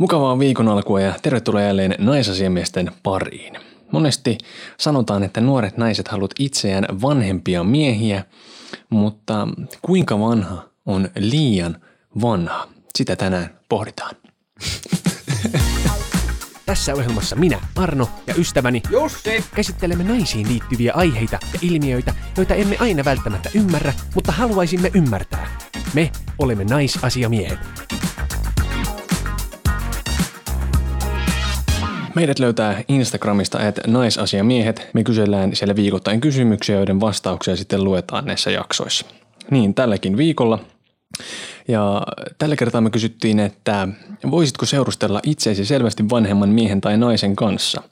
Mukavaa viikon alkua ja tervetuloa jälleen naisasiamiesten pariin. Monesti sanotaan, että nuoret naiset haluat itseään vanhempia miehiä, mutta kuinka vanha on liian vanha? Sitä tänään pohditaan. Tässä ohjelmassa minä, Arno ja ystäväni Jussi! käsittelemme naisiin liittyviä aiheita ja ilmiöitä, joita emme aina välttämättä ymmärrä, mutta haluaisimme ymmärtää. Me olemme naisasiamiehet. Meidät löytää Instagramista, että naisasiamiehet. Me kysellään siellä viikoittain kysymyksiä, joiden vastauksia sitten luetaan näissä jaksoissa. Niin, tälläkin viikolla. Ja tällä kertaa me kysyttiin, että voisitko seurustella itseesi selvästi vanhemman miehen tai naisen kanssa?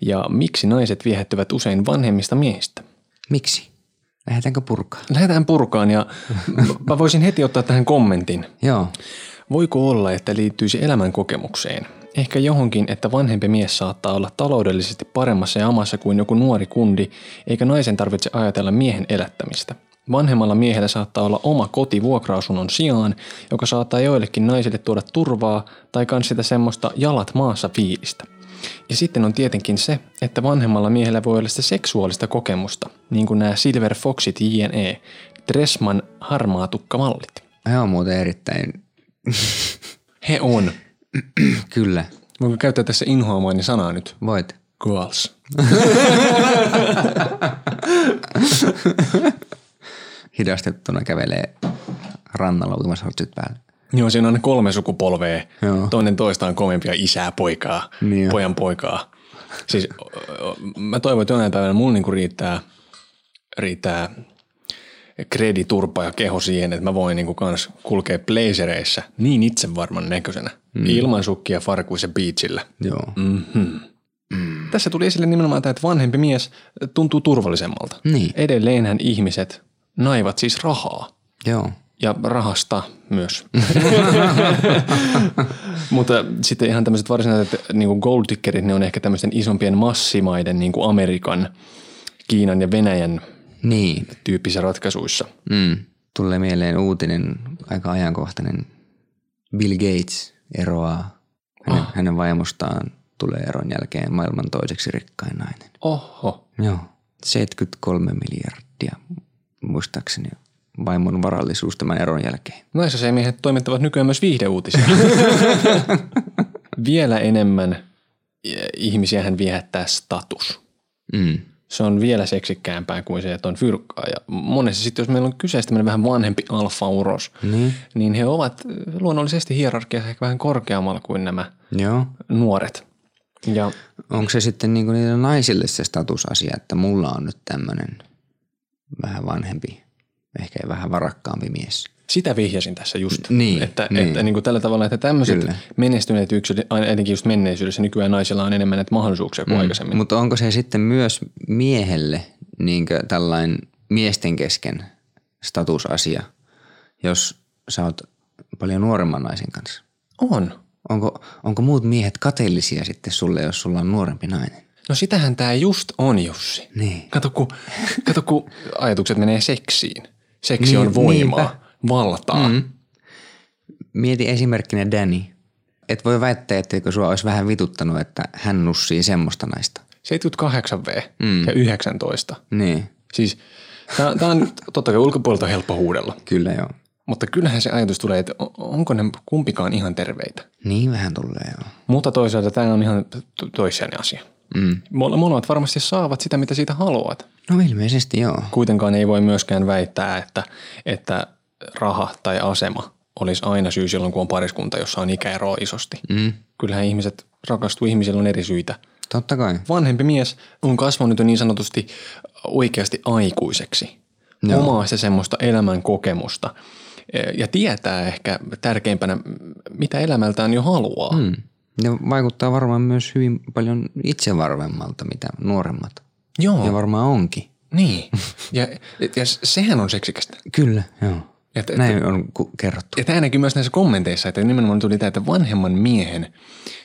Ja miksi naiset viehättyvät usein vanhemmista miehistä? Miksi? Lähdetäänkö purkaa? Lähdetään purkaan ja mä voisin heti ottaa tähän kommentin. Joo. Voiko olla, että liittyisi elämän kokemukseen? Ehkä johonkin, että vanhempi mies saattaa olla taloudellisesti paremmassa jamassa kuin joku nuori kundi, eikä naisen tarvitse ajatella miehen elättämistä. Vanhemmalla miehellä saattaa olla oma koti vuokraasunnon sijaan, joka saattaa joillekin naisille tuoda turvaa tai kans sitä semmoista jalat maassa fiilistä. Ja sitten on tietenkin se, että vanhemmalla miehellä voi olla sitä seksuaalista kokemusta, niin kuin nämä Silver Foxit JNE, Dressman harmaatukkamallit. He on muuten erittäin, He on. kyllä. Voinko käyttää tässä inhoamaani sanaa nyt? Voit. Girls. Hidastettuna kävelee rannalla uimassa hortsit päällä. Joo, siinä on ne kolme sukupolvea. Joo. Toinen toistaan kovempia isää, poikaa, Niin pojan poikaa. Siis mä toivon, että jonain päivänä mulla niinku riittää, riittää krediturpa ja keho siihen, että mä voin niinku kans kulkea blazereissä niin itsevarman näköisenä. Mm. Ilman sukkia farkuissa beachillä. Joo. Mm-hmm. Mm. Tässä tuli esille nimenomaan tämä, että vanhempi mies tuntuu turvallisemmalta. Niin. Edelleenhän ihmiset naivat siis rahaa Joo. ja rahasta myös. Mutta sitten ihan tämmöiset varsinaiset niin gold tickerit, ne on ehkä tämmöisten isompien massimaiden, niin kuin Amerikan, Kiinan ja Venäjän Niin. tyyppisissä ratkaisuissa. Mm. Tulee mieleen uutinen, aika ajankohtainen. Bill Gates eroaa. Hänen, oh. hänen vaimostaan tulee eron jälkeen maailman toiseksi rikkain nainen. Oho. Joo. 73 miljardia, muistaakseni, vaimon varallisuus tämän eron jälkeen. Naisasiamiehet toimittavat nykyään myös viihdeuutisia. Vielä enemmän ihmisiä hän viehättää status. Mm. Se on vielä seksikkäämpää kuin se, että on fyrkkaa. Ja monesti sitten, jos meillä on kyseessä tämmöinen vähän vanhempi alfa-uros, Niin. niin he ovat luonnollisesti hierarkiassa ehkä vähän korkeammalla kuin nämä Joo. nuoret. Ja Onko se sitten niinku niille naisille se statusasia, että mulla on nyt tämmöinen vähän vanhempi, ehkä vähän varakkaampi mies? Sitä vihjasin tässä just. Niin, että, niin. että niin kuin tällä tavalla, että tämmöiset Kyllä. menestyneet yksilöt, aina etenkin just menneisyydessä, nykyään naisilla on enemmän näitä mahdollisuuksia kuin mm. aikaisemmin. Mutta onko se sitten myös miehelle niinkö tällainen miesten kesken statusasia, jos sä oot paljon nuoremman naisen kanssa? On. Onko, onko muut miehet kateellisia sitten sulle, jos sulla on nuorempi nainen? No sitähän tämä just on, Jussi. Niin. Kato, kun, kato, kun ajatukset menee seksiin. Seksi Niin, on voimaa, niinpä. Valtaa. Mm. Mieti esimerkkinä Danny. Et voi väittää, etteikö sua olisi vähän vituttanut, että hän nussii semmoista naista. 78V mm. ja 19. Niin, Siis tämä on totta kai ulkopuolelta helppo huudella, kyllä joo. mutta kyllähän se ajatus tulee, että onko ne kumpikaan ihan terveitä. Niin vähän tulee joo. Mutta toisaalta tämä on ihan to- toissijainen asia. Mm. Mole- Molemmat varmasti saavat sitä, mitä siitä haluat. No ilmeisesti joo. Kuitenkaan ei voi myöskään väittää, että, että raha tai asema olisi aina syy silloin, kun on pariskunta, jossa on ikäeroa isosti. Mm. Kyllähän ihmiset rakastuu, ihmisillä on eri syitä. Totta kai. Vanhempi mies on kasvanut jo niin sanotusti oikeasti aikuiseksi. Joo. Omaa se semmoista elämän kokemusta eh, ja tietää ehkä tärkeimpänä, mitä elämältään jo haluaa. Mm. Ne vaikuttaa varmaan myös hyvin paljon itsevarvemmalta, mitä nuoremmat. Joo, Ja varmaan onkin. niin. Ja, ja sehän on seksikästä. Kyllä, joo. Et, et, Näin on ku- kerrottu. ja tämä näkyy myös näissä kommenteissa, että nimenomaan tuli tämä, että vanhemman miehen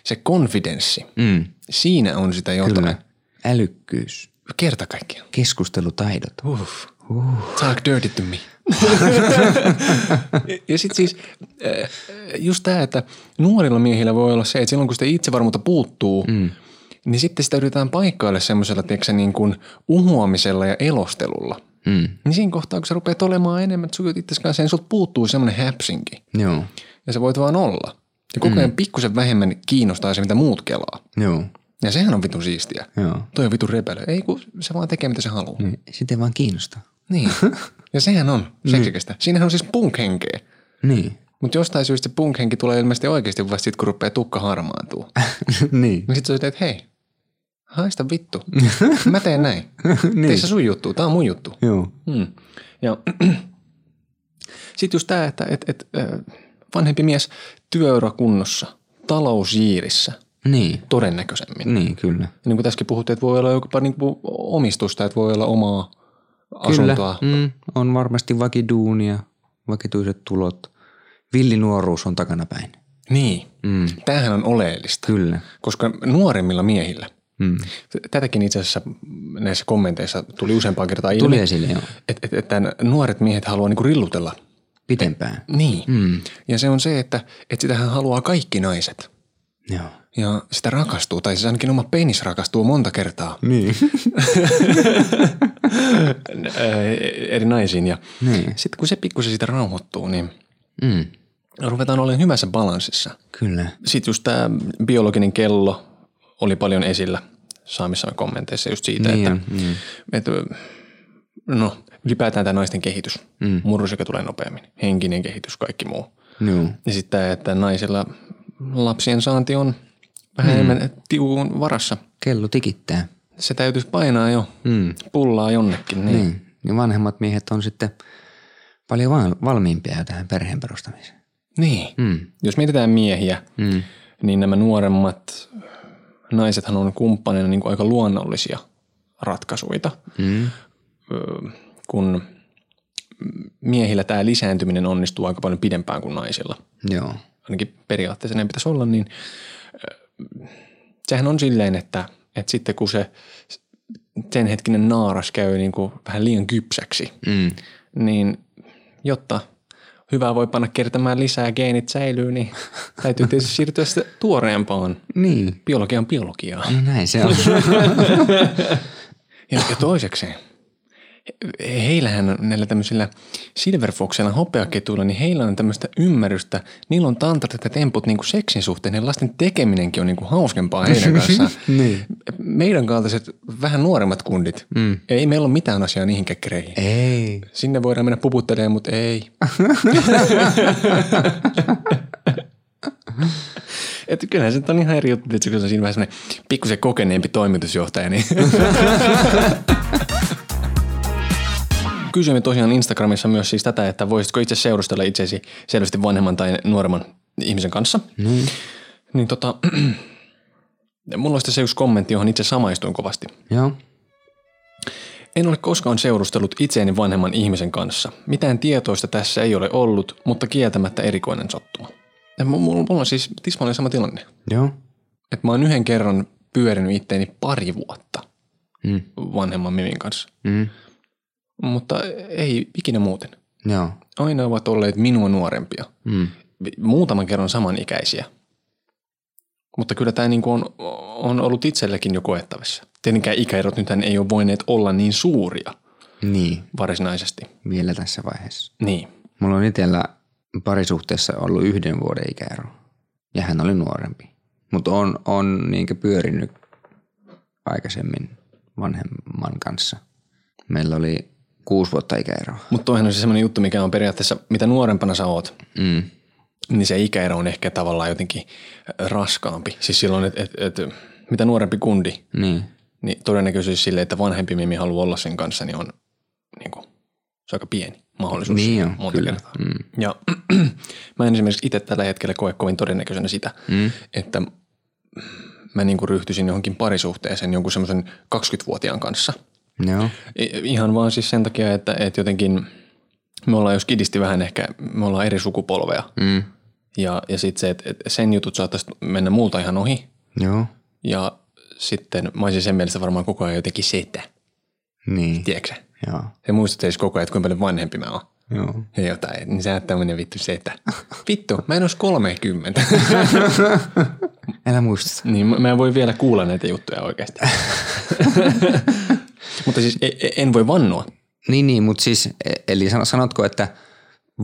se konfidenssi, Mm. siinä on sitä jotain. Kyllä. Älykkyys, Kerta kaikkiaan. keskustelutaidot. Uff, Talk dirty to me. ja sitten siis äh, just tämä, että nuorilla miehillä voi olla se, että silloin kun sitä itsevarmuutta puuttuu, mm. niin sitten sitä yritetään paikkailla semmoisella, tiedätkö, niin kuin uhuamisella ja elostelulla. Mm. Niin siinä kohtaa, kun sä rupeat olemaan enemmän, että sujut itse kanssa, niin sulta puuttuu semmoinen häpsinki. Joo. Ja sä voit vaan olla. Ja koko ajan mm. pikkusen vähemmän kiinnostaa se, mitä muut kelaa. Joo. Ja sehän on vitun siistiä. Joo. Toi on vitun repelö. Ei kun se vaan tekee, mitä se haluaa. Niin, Sitten ei vaan kiinnostaa. Niin. Ja sehän on seksikästä. Siinähän on siis punk-henkeä. Niin. Mutta jostain syystä punk-henki tulee ilmeisesti oikeasti vasta sit, kun rupeaa tukka harmaantua. niin. Niin sit sä että hei, haista vittu. Mä teen näin. niin. Teissä sun juttu, tää on mun juttu. Joo. Hmm. Ja sitten just tämä, että et, et, vanhempi mies työurakunnossa, talousjiirissä, Niin. todennäköisemmin. Niin, kyllä. Ja niin kuin tässäkin puhuttiin, että voi olla jopa niin kuin omistusta, että voi olla omaa Kyllä. asuntoa. Mm, on varmasti vakiduunia, vakituiset tulot. Villinuoruus on takanapäin. Niin. Mm. Tämähän on oleellista. Kyllä. Koska nuoremmilla miehillä, Mm. tätäkin itse asiassa näissä kommenteissa tuli useampaan kertaan ilmi, Tuli esille jo. että, että, että nuoret miehet haluaa niinku rillutella. Pitempään. Niin. Mm. Ja se on se, että, että sitähän haluaa kaikki naiset. Joo. Ja sitä rakastuu, tai siis ainakin oma penis rakastuu monta kertaa Niin. eri naisiin. Ja Niin. sitten kun se pikkusen siitä rauhoittuu, niin Mm. ruvetaan olemaan hyvässä balanssissa. Kyllä. Sitten just tämä biologinen kello oli paljon esillä saamissamme kommenteissa just siitä, Niin että, mm. että no ylipäätään tämä naisten kehitys, mm. murrosikä tulee nopeammin, henkinen kehitys, kaikki muu. Joo. Ja sitten että naisilla lapsien saanti on vähän mm. enemmän tiuun varassa. Kello tikittää. Se täytyisi painaa jo Mm. pullaa jonnekin. Niin. Niin. Ja vanhemmat miehet on sitten paljon val- valmiimpia tähän perheen perustamiseen. niin. Mm. Jos mietitään miehiä, Mm. niin nämä nuoremmat naisethan on kumppaneina niin kuin aika luonnollisia ratkaisuja. Mm. Kun miehillä tämä lisääntyminen onnistuu aika paljon pidempään kuin naisilla. Joo. Ainakin periaatteessa näin pitäisi olla, niin sehän on silleen, että, että sitten kun se sen hetkinen naaras käy niin kuin vähän liian kypsäksi, Mm. niin jotta hyvää voi panna kertämään lisää, geenit säilyy, niin täytyy tietysti siirtyä sitten tuoreempaan Niin. biologian biologiaan. No näin se on. Ja, ja toisekseen, he- heillähän näillä tämmöisillä Silver Foxilla, hopeaketuilla, niin heillä on tämmöistä ymmärrystä. Niillä on tantrat ja temput niin kuin seksin suhteen. Ja lasten tekeminenkin on niin kuin hauskempaa heidän kanssaan. niin. Meidän kaltaiset vähän nuoremmat kundit, mm. ei meillä ole mitään asiaa niihin kekkereihin. Ei. Sinne voidaan mennä puputtelemaan, mutta ei. Että kyllähän se on ihan eri juttu, että kun se on siinä vähän semmoinen pikkusen kokeneempi toimitusjohtaja, niin Kysyimme tosiaan Instagramissa myös siis tätä, että voisitko itse seurustella itsesi selvästi vanhemman tai nuoremman ihmisen kanssa. Niin. Niin tota, mulla olisi tässä yksi kommentti, johon itse samaistuin kovasti. Joo. En ole koskaan seurustellut itseäni vanhemman ihmisen kanssa. Mitään tietoista tässä ei ole ollut, mutta kieltämättä erikoinen sattuma. Mulla, mulla on siis tismalleen sama tilanne. Joo. Että mä oon yhden kerran pyörinyt itteeni pari vuotta Mm. vanhemman Mimin kanssa. Mm. Mutta ei ikinä muuten. Joo. Aina ovat olleet minua nuorempia. Mm. Muutaman kerran samanikäisiä. Mutta kyllä tämä niin on, on ollut itselläkin jo koettavissa. Tietenkään ikäerot nythän ei ole voineet olla niin suuria Niin. varsinaisesti. Vielä tässä vaiheessa. Niin. Mulla on itsellä parisuhteessa ollut yhden vuoden ikäero. Ja hän oli nuorempi. Mutta on, on niinkö pyörinyt aikaisemmin vanhemman kanssa. Meillä oli kuusi vuotta ikäeroa. Mutta toihan on se semmoinen juttu, mikä on periaatteessa, mitä nuorempana sä oot, Mm. niin se ikäero on ehkä tavallaan jotenkin raskaampi. Siis silloin, että et, et, mitä nuorempi kundi, Niin. niin todennäköisyys sille, että vanhempi mimi haluaa olla sen kanssa, niin on niin kuin, se on aika pieni mahdollisuus. Niin on, monta kyllä. kertaa. Ja mä en esimerkiksi itse tällä hetkellä koe kovin todennäköisenä sitä, mm. että mä niin kuin ryhtyisin johonkin parisuhteeseen jonkun semmoisen 20-vuotiaan kanssa. Joo. Ihan vaan siis sen takia, että, että jotenkin me ollaan jos kidisti vähän ehkä, me ollaan eri sukupolveja. Mm. Ja, ja sitten se, että, että sen jutut saattaisi mennä multa ihan ohi. Joo. Ja sitten mä olisin sen mielestä varmaan koko ajan jotenkin setä. Niin. Tiedätkö? Joo. Se muistutteisi koko ajan, että kuinka paljon vanhempi mä oon. Joo. Ja jotain. Niin sä oot tämmönen vittu se, että vittu, mä en ois 30. Älä muistuta. niin mä- mä en voi vielä kuulla näitä juttuja oikeasti. Mutta siis e- e- en voi vannoa. Niin, niin, mutta siis, e- eli san- sanotko, että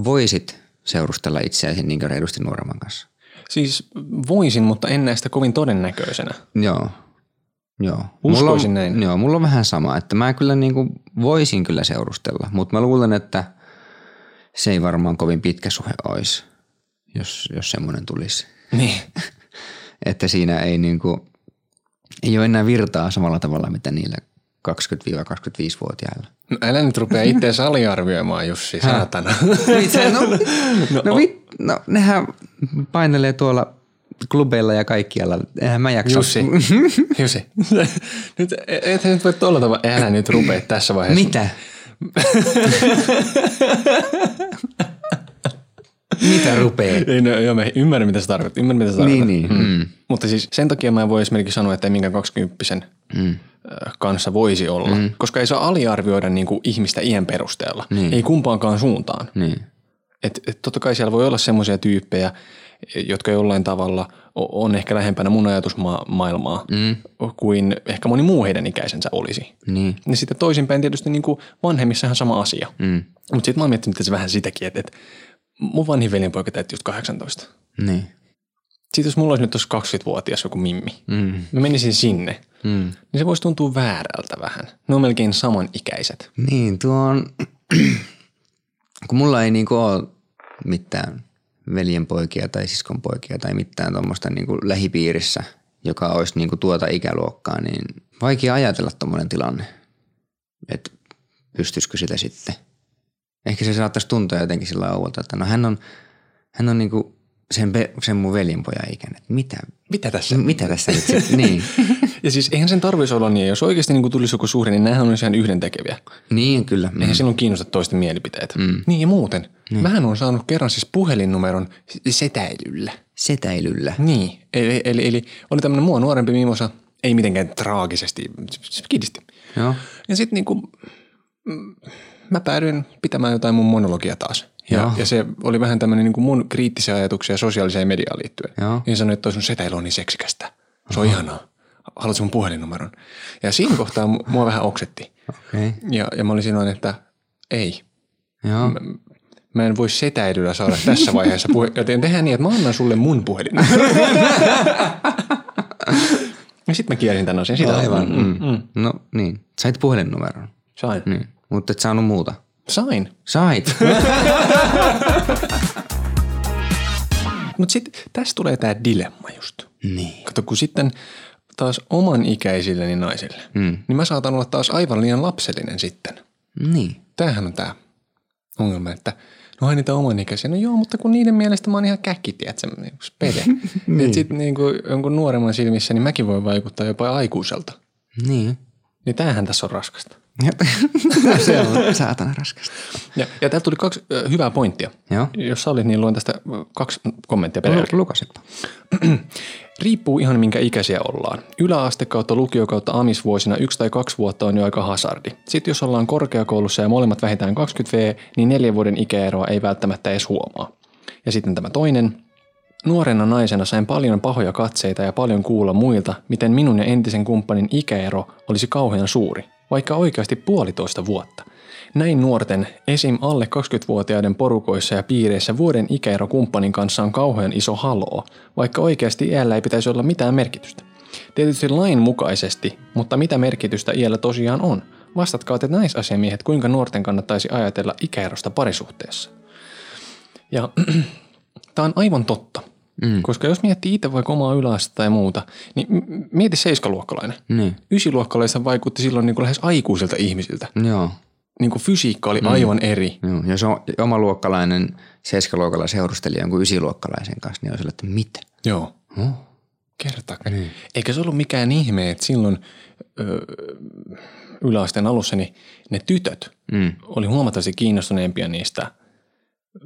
voisit seurustella itseäsi niin reilusti nuoremman kanssa? Siis voisin, mutta en näe sitä kovin todennäköisenä. Joo. Joo. Uskoisin mulla on, näin. Joo, mulla on vähän sama, että mä kyllä niin kuin voisin kyllä seurustella, mutta mä luulen, että se ei varmaan kovin pitkä suhe olisi, jos, jos semmoinen tulisi. Niin. Että siinä ei niin kuin, ei ole enää virtaa samalla tavalla, mitä niillä 20-25-vuotiailla. No älä nyt rupea itse aliarvioimaan, Jussi, saatana. Itse, no, no, no, vit, no, nehän painelee tuolla klubeilla ja kaikkialla. Eihän mä jaksa. Jussi, Jussi. Nyt, et nyt voi tuolla tavalla, älä nyt rupea tässä vaiheessa. Mitä? Mitä rupee? Ei, no, joo, mä ymmärrän, mitä sä tarkoitat. Ymmärrän, mitä sä tarkoitat. Niin, niin. Mm. Mutta siis sen takia mä en voi esimerkiksi sanoa, että ei minkään 20 mm. kanssa voisi olla. Mm. Koska ei saa aliarvioida niin kuin ihmistä iän perusteella. Niin. Ei kumpaankaan suuntaan. Niin. Et, et totta kai siellä voi olla semmoisia tyyppejä, jotka jollain tavalla on ehkä lähempänä mun ajatusmaailmaa mm. kuin ehkä moni muu heidän ikäisensä olisi. Niin. Ja sitten toisinpäin tietysti niin kuin vanhemmissahan sama asia. Mm. Mutta sitten mä oon miettinyt tässä vähän sitäkin, että, että mun vanhin veljenpoika täytti just 18. Niin. Sitten jos mulla olisi nyt tuossa 20-vuotias joku mimmi, Mm. mä menisin sinne, Mm. niin se voisi tuntua väärältä vähän. Ne on melkein samanikäiset. Niin, tuo on, kun mulla ei niinku ole mitään veljenpoikia tai siskonpoikia tai mitään tuommoista niinku lähipiirissä, joka olisi niinku tuota ikäluokkaa, niin vaikea ajatella tuommoinen tilanne, että pystyisikö sitä sitten. Ehkä se saattaisi tuntua jotenkin sillä ouvolta, että no hän on, hän on niinku sen, pe- sen mun veljenpojan ikäinen. Mitä, Mitä tässä? mitä tässä nyt sitten, niin. Ja siis eihän sen tarvitsisi olla niin, jos oikeasti niin tulisi joku suhde, niin nämähän on ihan yhdentekeviä. Niin, kyllä. Mm. Eihän silloin kiinnosta toisten mielipiteet. Mm. Niin ja muuten. Niin. Mähän on saanut kerran siis puhelinnumeron setäilyllä. Setäilyllä. Niin. Eli, eli, eli oli tämmöinen mua nuorempi mimosa, ei mitenkään traagisesti, se kidisti. Joo. Ja sitten niinku, mm, mä päädyin pitämään jotain mun monologia taas. Ja, Joo. ja se oli vähän tämmöinen niinku mun kriittisiä ajatuksia sosiaaliseen mediaan liittyen. Joo. Ja sanoin, että toi sun setäily on niin seksikästä. Se on ihanaa. Haluatko mun puhelinnumeron? Ja siinä kohtaa mu- mua vähän oksetti. Okay. Ja, ja mä olin silloin, että ei. Joo. Mä en voi setäilyllä saada tässä vaiheessa puhe, joten tehdään niin, että mä annan sulle mun puhelin. ja sitten mä kiersin tämän asian. Sitä Aivan. Mm. Mm. No niin. Sait puhelinnumeron. Sain. Niin. Mutta et saanut muuta. Sain. Sait. Mutta sitten tässä tulee tämä dilemma just. niin. Kato, kun sitten taas oman ikäisilleni naisille, Mm. niin mä saatan olla taas aivan liian lapsellinen sitten. Niin. Tämähän on tämä ongelma, että no niitä oman ikäisiä. No joo, mutta kun niiden mielestä mä oon ihan käkki, tiedätkö, niin spede. niin. Sitten niin kuin jonkun nuoremman silmissä, niin mäkin voi vaikuttaa jopa aikuiselta. Niin. Niin tämähän tässä on raskasta. se on saatana raskasta. Ja, ja täältä tuli kaksi ö, hyvää pointtia. Joo. Jos sä olit, niin luen tästä kaksi kommenttia peräjälkeen. Lukasepa. Riippuu ihan minkä ikäisiä ollaan. Yläaste kautta lukio kautta amisvuosina yksi tai kaksi vuotta on jo aika hasardi. Sitten jos ollaan korkeakoulussa ja molemmat vähintään 20 V, niin neljän vuoden ikäeroa ei välttämättä edes huomaa. Ja sitten tämä toinen. Nuorena naisena sain paljon pahoja katseita ja paljon kuulla muilta, miten minun ja entisen kumppanin ikäero olisi kauhean suuri, vaikka oikeasti puolitoista vuotta. Näin nuorten, esim. alle 20-vuotiaiden porukoissa ja piireissä vuoden ikäero kumppanin kanssa on kauhean iso haloo, vaikka oikeasti iällä ei pitäisi olla mitään merkitystä. Tietysti lain mukaisesti, mutta mitä merkitystä iällä tosiaan on? Vastatkaa te naisasiamiehet, kuinka nuorten kannattaisi ajatella ikäerosta parisuhteessa. Ja tämä on aivan totta. Mm. Koska jos miettii itse vaikka omaa yläastetta tai muuta, niin mieti seiskaluokkalainen. Niin. Ysiluokkalaisen vaikutti silloin niin kuin lähes aikuisilta ihmisiltä. Joo. Niin kuin fysiikka oli aivan eri. Joo. Jos on oma luokkalainen seiskaluokalla seurusteli jonkun ysiluokkalaisen kanssa, niin on sillä, että mitä? Joo. Oh. Kertakaan. Niin. Eikä se ollut mikään ihme, että silloin ö, yläasteen alussa niin ne tytöt Mm. oli huomattavasti kiinnostuneempia niistä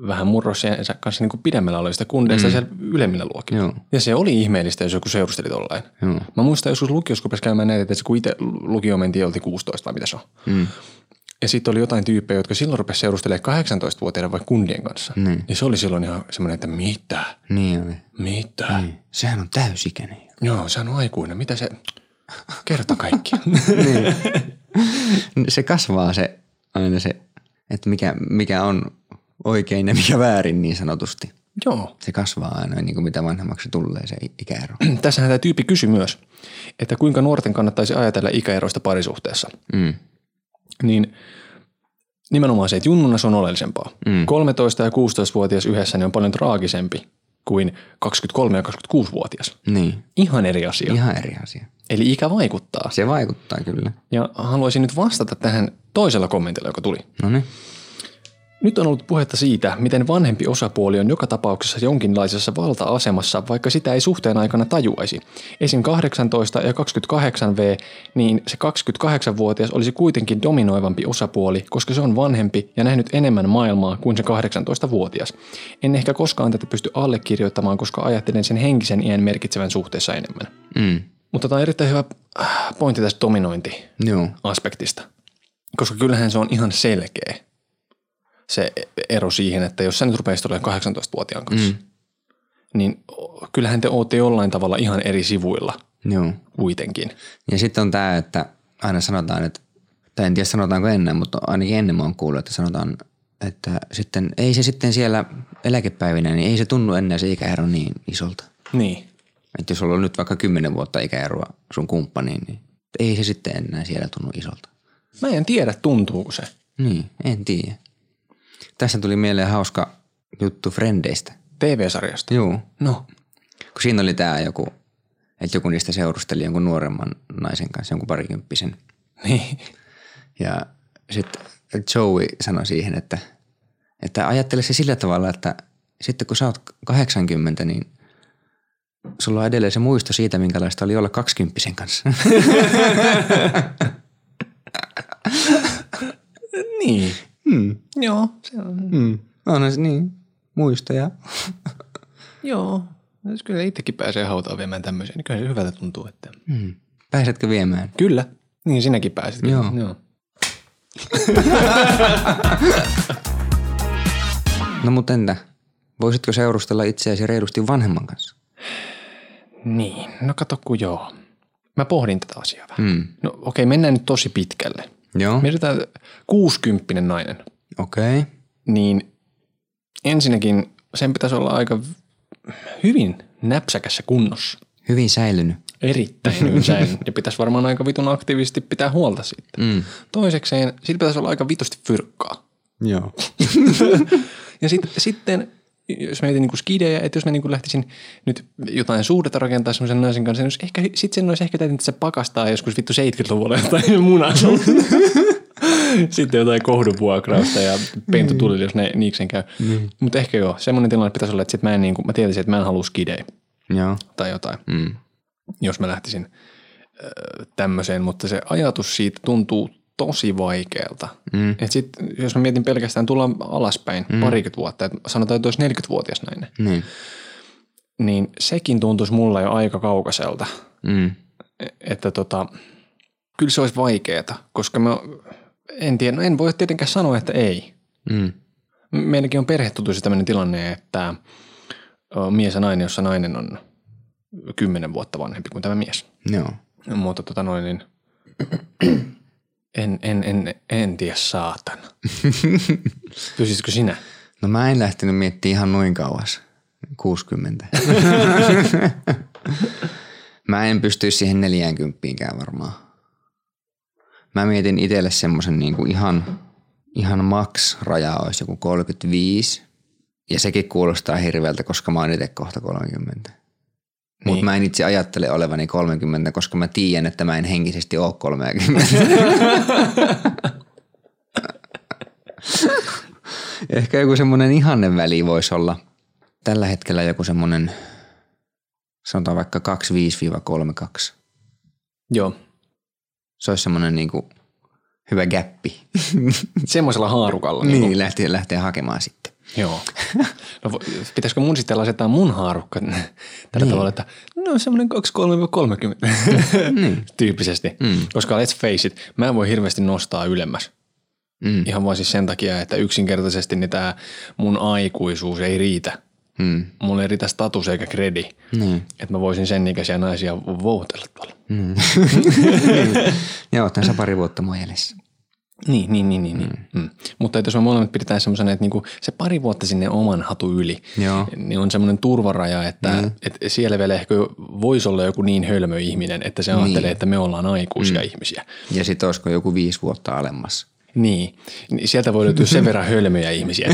vähän murrosiensä kanssa niin kuin pidemmällä olevista kundeista mm. siellä ylemmillä luokilla. Joo. Ja se oli ihmeellistä, jos joku seurusteli tollain. Joo. Mä muistan joskus lukiossa, kun käymään näitä, että kun itse lukio mentiin, oltiin 16 vai mitä se on. Mm. Ja sitten oli jotain tyyppejä, jotka silloin rupesivat seurustelemaan 18-vuotiaiden vai kundien kanssa. Niin. Ja se oli silloin ihan semmoinen, että mitä? Niin oli. Mitä? Niin. Sehän on täysikäinen. Joo, se on aikuinen. Mitä se... Kerta kaikki. Se kasvaa se aina se, että mikä, mikä on oikein ja mikä väärin niin sanotusti. Joo. Se kasvaa aina niin kuin mitä vanhemmaksi tulee se ikäero. Tässähän tämä tyyppi kysyi myös, että kuinka nuorten kannattaisi ajatella ikäeroista parisuhteessa. Mm. Niin nimenomaan se, että junnuna se on oleellisempaa. Mm. 13 ja 16-vuotias yhdessä niin on paljon traagisempi kuin 23 ja 26-vuotias. Niin. Ihan eri asia. Ihan eri asia. Eli ikä vaikuttaa. Se vaikuttaa kyllä. Ja haluaisin nyt vastata tähän toisella kommentilla, joka tuli. No niin. Nyt on ollut puhetta siitä, miten vanhempi osapuoli on joka tapauksessa jonkinlaisessa valta-asemassa, vaikka sitä ei suhteen aikana tajuaisi. Esim. 18 ja 28V, niin se 28-vuotias olisi kuitenkin dominoivampi osapuoli, koska se on vanhempi ja nähnyt enemmän maailmaa kuin se 18-vuotias. En ehkä koskaan tätä pysty allekirjoittamaan, koska ajattelen sen henkisen iän merkitsevän suhteessa enemmän. Mm. Mutta tämä on erittäin hyvä äh, pointti tästä dominointi-aspektista. Koska kyllähän se on ihan selkeä se ero siihen, että jos sä nyt rupeisit olemaan 18-vuotiaan kanssa, mm. niin kyllähän te ootte jollain tavalla ihan eri sivuilla Joo. kuitenkin. Ja sitten on tämä, että aina sanotaan, että, tai en tiedä sanotaanko ennen, mutta ainakin ennen mä oon kuullut, että sanotaan, että sitten ei se sitten siellä eläkepäivinä, niin ei se tunnu enää se ikäero niin isolta. Niin. Että jos on nyt vaikka 10 vuotta ikäeroa sun kumppaniin, niin ei se sitten enää siellä tunnu isolta. Mä en tiedä, tuntuuko se. Niin, en tiedä. Tässä tuli mieleen hauska juttu Frendeistä. TV-sarjasta. Joo. No, Kun siinä oli tämä joku, että joku niistä seurusteli jonkun nuoremman naisen kanssa, jonkun parikymppisen. niin. Ja sitten Joey sanoi siihen, että, että ajattele se sillä tavalla, että sitten kun sä oot 80, niin sulla on edelleen se muisto siitä, minkälaista oli olla 20 kanssa. Niin. Hmm. Joo, se on. Hmm. On se niin, muistoja. Joo. Jos kyllä itsekin pääsee hautaan viemään tämmöisiä, niin kyllä se hyvältä tuntuu, että... Hmm. Pääsetkö viemään? Kyllä. Niin sinäkin pääsit. kyllä. Joo. Joo. No mutta entä? Voisitko seurustella itseäsi reilusti vanhemman kanssa? Niin, no kato kun joo. Mä pohdin tätä asiaa vähän. Hmm. No okei, mennään nyt tosi pitkälle. Joo, Mietitään 60 nainen, okei. Okay. niin ensinnäkin sen pitäisi olla aika hyvin näpsäkässä kunnossa. Hyvin säilynyt. Erittäin hyvin säilynyt. Ja pitäisi varmaan aika vitun aktiivisesti pitää huolta siitä. Mm. Toisekseen, siitä pitäisi olla aika vitusti fyrkkaa. Joo. Ja sit, sitten, jos mietin niin skidejä, että jos mä niin lähtisin nyt jotain suhdetta rakentaa semmoisen naisen kanssa, niin ehkä, sitten sen olisi ehkä täytynyt se pakastaa joskus vittu 70-luvulla jotain munaa. sitten jotain kohduvuokrausta ja pentu tuli, jos ne niiksen käy. Mm. Mutta ehkä joo, semmoinen tilanne pitäisi olla, että sit mä, en niin kuin, mä tietäisin, että mä en halua skidejä Joo. tai jotain, Mm. jos mä lähtisin tämmöiseen, mutta se ajatus siitä tuntuu tosi vaikealta. Mm. Et sit, jos mä mietin pelkästään tulla alaspäin mm. parikymmentä vuotta, että sanotaan, että olisi 40-vuotias nainen, Niin. niin sekin tuntuisi mulla jo aika kaukaiselta. Mm. Että tota, kyllä se olisi vaikeeta, koska mä en tiedä, no en voi tietenkään sanoa, että ei. Mm. Meilläkin on perhetutuissa tämmöinen tilanne, että mies ja nainen, jossa nainen on kymmenen vuotta vanhempi kuin tämä mies. Joo. Mutta tota noin, niin en, en, en, en tiedä saatana. Pysitkö sinä? No mä en lähtenyt miettimään ihan noin kauas. 60. mä en pysty siihen 40 varmaan. Mä mietin itselle semmoisen niin kuin ihan, ihan max-raja olisi joku 35. Ja sekin kuulostaa hirveältä, koska mä oon itse kohta 30. Mutta Niin. mä en itse ajattele olevani 30, koska mä tiedän, että mä en henkisesti ole 30. Ehkä joku semmoinen ihanne väli voisi olla tällä hetkellä joku semmoinen, sanotaan vaikka 25-32. Joo. Se olisi semmoinen niinku hyvä gäppi. Semmoisella haarukalla. Niin. niin, lähtee, lähtee hakemaan sitten. Joo. No, pitäisikö mun sitten asettaa mun haarukka tällä niin. tavalla, että no semmoinen 23-30 niin. tyyppisesti. Mm. Koska let's face it, mä en voi hirveästi nostaa ylemmäs. Mm. Ihan vaan siis sen takia, että yksinkertaisesti niin tämä mun aikuisuus ei riitä. Mm. Mulla ei riitä status eikä kredi. Niin. Että mä voisin sen ikäisiä naisia voutella tuolla. Joo, otan sä pari vuotta mua jäljessä. Niin, niin, niin, niin. Mm. Mm. Mutta että jos me molemmat pidetään semmoisena, että niinku se pari vuotta sinne oman hatu yli, Joo. niin on semmoinen turvaraja, että mm. et siellä vielä ehkä voisi olla joku niin hölmö ihminen, että se ajattelee, Niin. että me ollaan aikuisia mm. ihmisiä. Ja sit olisiko joku viisi vuotta alemmas. Niin, Niin sieltä voi löytyä sen verran hölmöjä ihmisiä.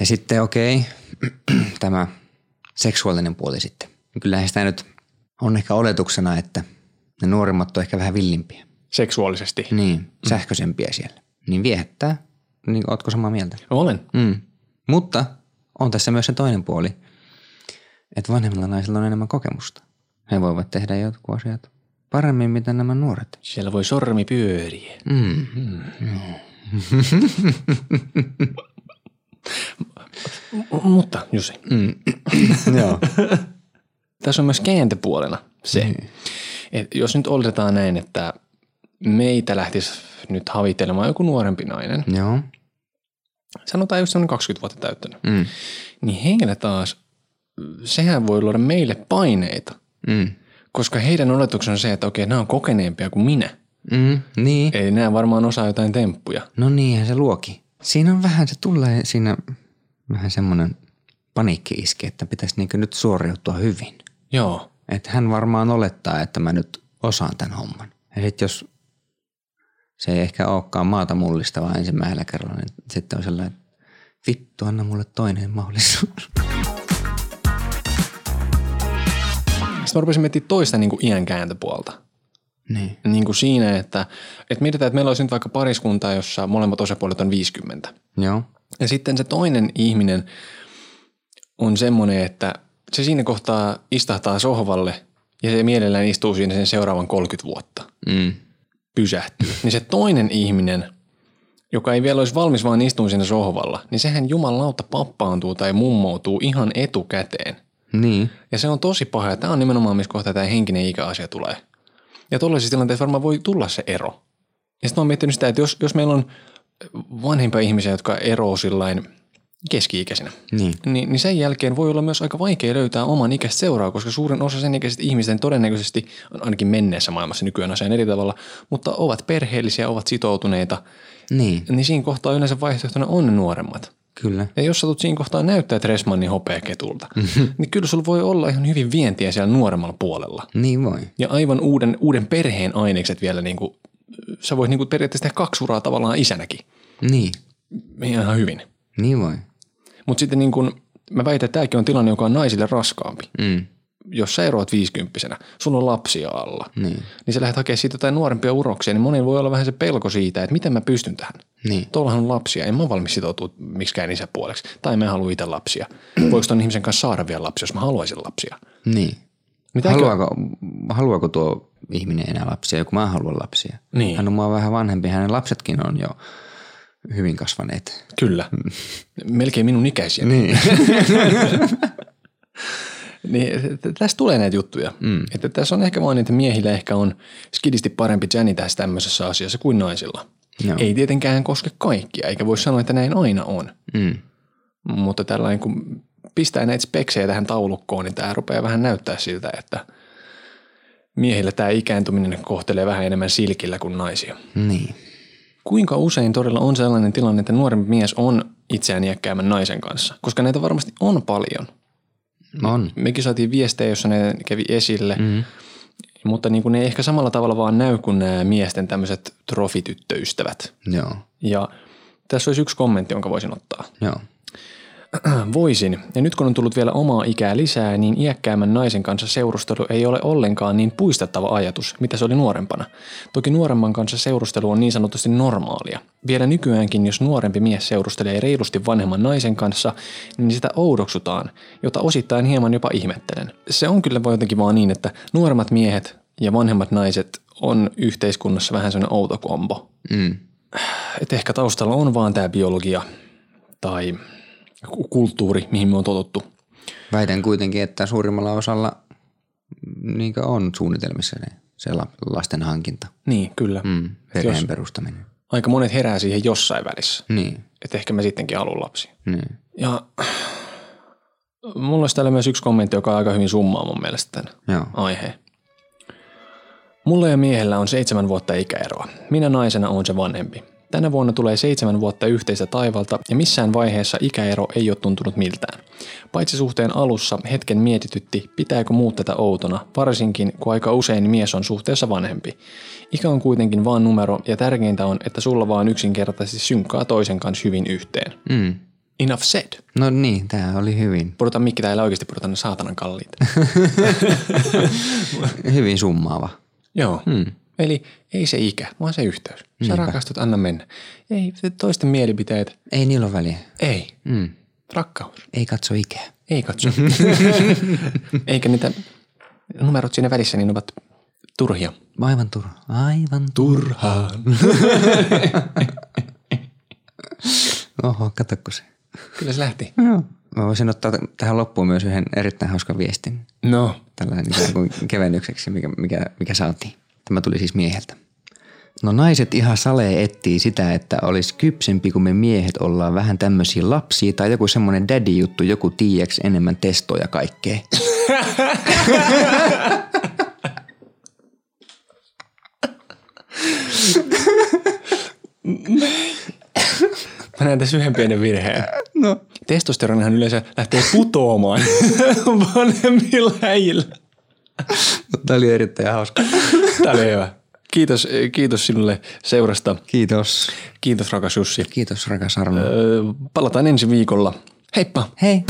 Ja sitten okei, tämä seksuaalinen puoli sitten. Kyllähän sitä nyt on ehkä oletuksena, että ne nuoremmat on ehkä vähän villimpiä. Seksuaalisesti. Niin, sähköisempiä siellä. Niin viehättää. Niin ootko samaa mieltä? Olen. Mm. Mutta on tässä myös se toinen puoli, että vanhemmilla naisilla on enemmän kokemusta. He voivat tehdä jotkut asiat paremmin, mitä nämä nuoret. Siellä voi sormi pyöriä. Mm. M- mutta Jussi, Mm. Joo. tässä on myös kääntöpuolena se, mm. että jos nyt oletetaan näin, että meitä lähtisi nyt havitelemaan joku nuorempi nainen, Joo. sanotaan just semmoinen 20 vuotta täyttänyt, Mm. niin heillä taas, sehän voi luoda meille paineita, Mm. koska heidän oletuksensa on se, että okei, nämä on kokeneempia kuin minä. Mm. Niin. Eli nämä varmaan osaa jotain temppuja. No niinhän se luoki. Siinä on vähän, se tulee siinä vähän semmoinen paniikki iski, että pitäisi niin nyt suoriutua hyvin. Joo, Että hän varmaan olettaa, että mä nyt osaan tämän homman. Ja sitten jos se ei ehkä olekaan maata mullistavaa ensimmäisellä kerralla, niin sitten on sellainen, että vittu, anna mulle toinen mahdollisuus. Sitten mä rupesin miettimään toista niin kuin iän kääntöpuolta. niin. Niin kuin siinä, että, että mietitään, että meillä olisi nyt vaikka pariskunta, jossa molemmat osapuolet on 50. Joo. Ja sitten se toinen ihminen on semmoinen, että se siinä kohtaa istahtaa sohvalle ja se mielellään istuu siinä sen seuraavan 30 vuotta. Mm. Pysähtyy. Niin se toinen ihminen, joka ei vielä olisi valmis vaan istumaan siinä sohvalla, niin sehän jumalauta pappaantuu tai mummoutuu ihan etukäteen. Niin. Ja se on tosi paha ja tämä on nimenomaan, missä kohtaa tämä henkinen ikäasia tulee. Ja tuollaisissa tilanteissa varmaan voi tulla se ero. Ja sitten mä oon miettinyt sitä, että jos, jos meillä on vanhempia ihmisiä, jotka eroo sillain keski-ikäisinä, Niin. niin, niin sen jälkeen voi olla myös aika vaikea löytää oman ikäistä seuraa, koska suurin osa sen ikäisistä ihmisten todennäköisesti, ainakin menneessä maailmassa nykyään asian eri tavalla, mutta ovat perheellisiä, ovat sitoutuneita, Niin. niin siinä kohtaa yleensä vaihtoehtona on ne nuoremmat. Kyllä. Ja jos satut siinä kohtaa näyttää Tresmannin hopeaketulta, niin kyllä sulla voi olla ihan hyvin vientiä siellä nuoremmalla puolella. Niin voi. Ja aivan uuden, uuden perheen ainekset vielä, niin kuin, sä voit niin kuin periaatteessa tehdä kaksi uraa tavallaan isänäkin. Niin. Ihan hyvin. Niin voi. Mutta sitten niin kuin, mä väitän, että tämäkin on tilanne, joka on naisille raskaampi. Mm. Jos sä eroat viisikymppisenä, sulla on lapsia alla, Niin. niin sä lähdet hakemaan siitä jotain nuorempia uroksia, niin monilla voi olla vähän se pelko siitä, että miten mä pystyn tähän. Niin. Tuollahan on lapsia, en mä ole valmis sitoutua miksikään isäpuoleksi. Tai mä en halua itse lapsia. Voiko ton ihmisen kanssa saada vielä lapsia, jos mä haluaisin lapsia? Niin. Mitä Haluaako, haluaako tuo ihminen enää lapsia, kun mä haluan lapsia? Niin. Hän on mua vähän vanhempi, hänen lapsetkin on jo hyvin kasvaneet. Kyllä. Melkein minun ikäisiä. Niin. Niin, t- tästä tulee näitä juttuja. Mm. Että tässä on ehkä vaan, niin, että miehillä ehkä on skidisti parempi jäni tässä tämmöisessä asiassa kuin naisilla. Joo. Ei tietenkään koske kaikkia, eikä voi sanoa, että näin aina on. Mm. Mutta tällainen, kun pistää näitä speksejä tähän taulukkoon, niin tämä rupeaa vähän näyttää siltä, että miehillä tämä ikääntyminen kohtelee vähän enemmän silkillä kuin naisia. Niin. Kuinka usein todella on sellainen tilanne, että nuorempi mies on itseään iäkkäämmän naisen kanssa? Koska näitä varmasti on paljon. On. Mekin saatiin viestejä, jossa ne kävi esille, mm. mutta niin kuin ne ei ehkä samalla tavalla vaan näy kuin nämä miesten tämmöiset trofityttöystävät. Joo. Ja tässä olisi yksi kommentti, jonka voisin ottaa. Joo. Voisin. Ja nyt kun on tullut vielä omaa ikää lisää, niin iäkkäämmän naisen kanssa seurustelu ei ole ollenkaan niin puistettava ajatus, mitä se oli nuorempana. Toki nuoremman kanssa seurustelu on niin sanotusti normaalia. Vielä nykyäänkin, jos nuorempi mies seurustelee reilusti vanhemman naisen kanssa, niin sitä oudoksutaan, jota osittain hieman jopa ihmettelen. Se on kyllä voi jotenkin vaan niin, että nuoremmat miehet ja vanhemmat naiset on yhteiskunnassa vähän sellainen outo kombo. Mm. Että ehkä taustalla on vaan tämä biologia tai kulttuuri, mihin me on totuttu. Väitän kuitenkin, että suurimmalla osalla niin on suunnitelmissa ne, se la- lasten hankinta. Niin, kyllä. Mm. Perheen perustaminen. aika monet herää siihen jossain välissä. Niin, Että ehkä mä sittenkin haluan lapsia. niin. Ja mulla olisi täällä myös yksi kommentti, joka aika hyvin summaa mun mielestä tämän Joo. aiheen. Mulla ja miehellä on seitsemän vuotta ikäeroa. Minä naisena on se vanhempi. Tänä vuonna tulee seitsemän vuotta yhteistä taivalta ja missään vaiheessa ikäero ei ole tuntunut miltään. Paitsi suhteen alussa hetken mietitytti, pitääkö muut tätä outona, varsinkin kun aika usein mies on suhteessa vanhempi. Ikä on kuitenkin vaan numero ja tärkeintä on, että sulla vaan yksinkertaisesti synkkaa toisen kanssa hyvin yhteen. Mm. Enough said. No niin, tämä oli hyvin, Pudotaan mikki täällä oikeasti pudotaan ne saatanan kalliit. hyvin summaava. Joo. Mm. Eli ei se ikä, vaan se yhteys. Sä Niinpä. rakastut, anna mennä. Ei toisten mielipiteet. Ei niillä ole väliä. Ei. Mm. Rakkaus. Ei katso ikää. Ei katso. Eikä niitä numerot siinä välissä, niin ovat turhia. Aivan turha. Aivan Turhaan. Oho, katsokko se. Kyllä se lähti. Joo. Mä voisin ottaa tähän loppuun myös yhden erittäin hauskan viestin. No. Tällainen ikään kuin kevennykseksi, mikä, mikä, mikä saatiin. Tämä tuli siis mieheltä. No naiset ihan salee etsii sitä, että olisi kypsempi kuin me miehet ollaan vähän tämmöisiä lapsia tai joku semmoinen daddy-juttu, joku tiiäks enemmän testoja kaikkea. Mä näen tässä yhden pienen virheen. No. Testosteronihan yleensä lähtee putoamaan vanhemmilla äijillä. Tämä oli erittäin hauska. Tää oli hyvä. Kiitos, kiitos sinulle seurasta. Kiitos. Kiitos rakas Jussi. Kiitos rakas Arno. Öö, palataan ensi viikolla. Heippa! Hei.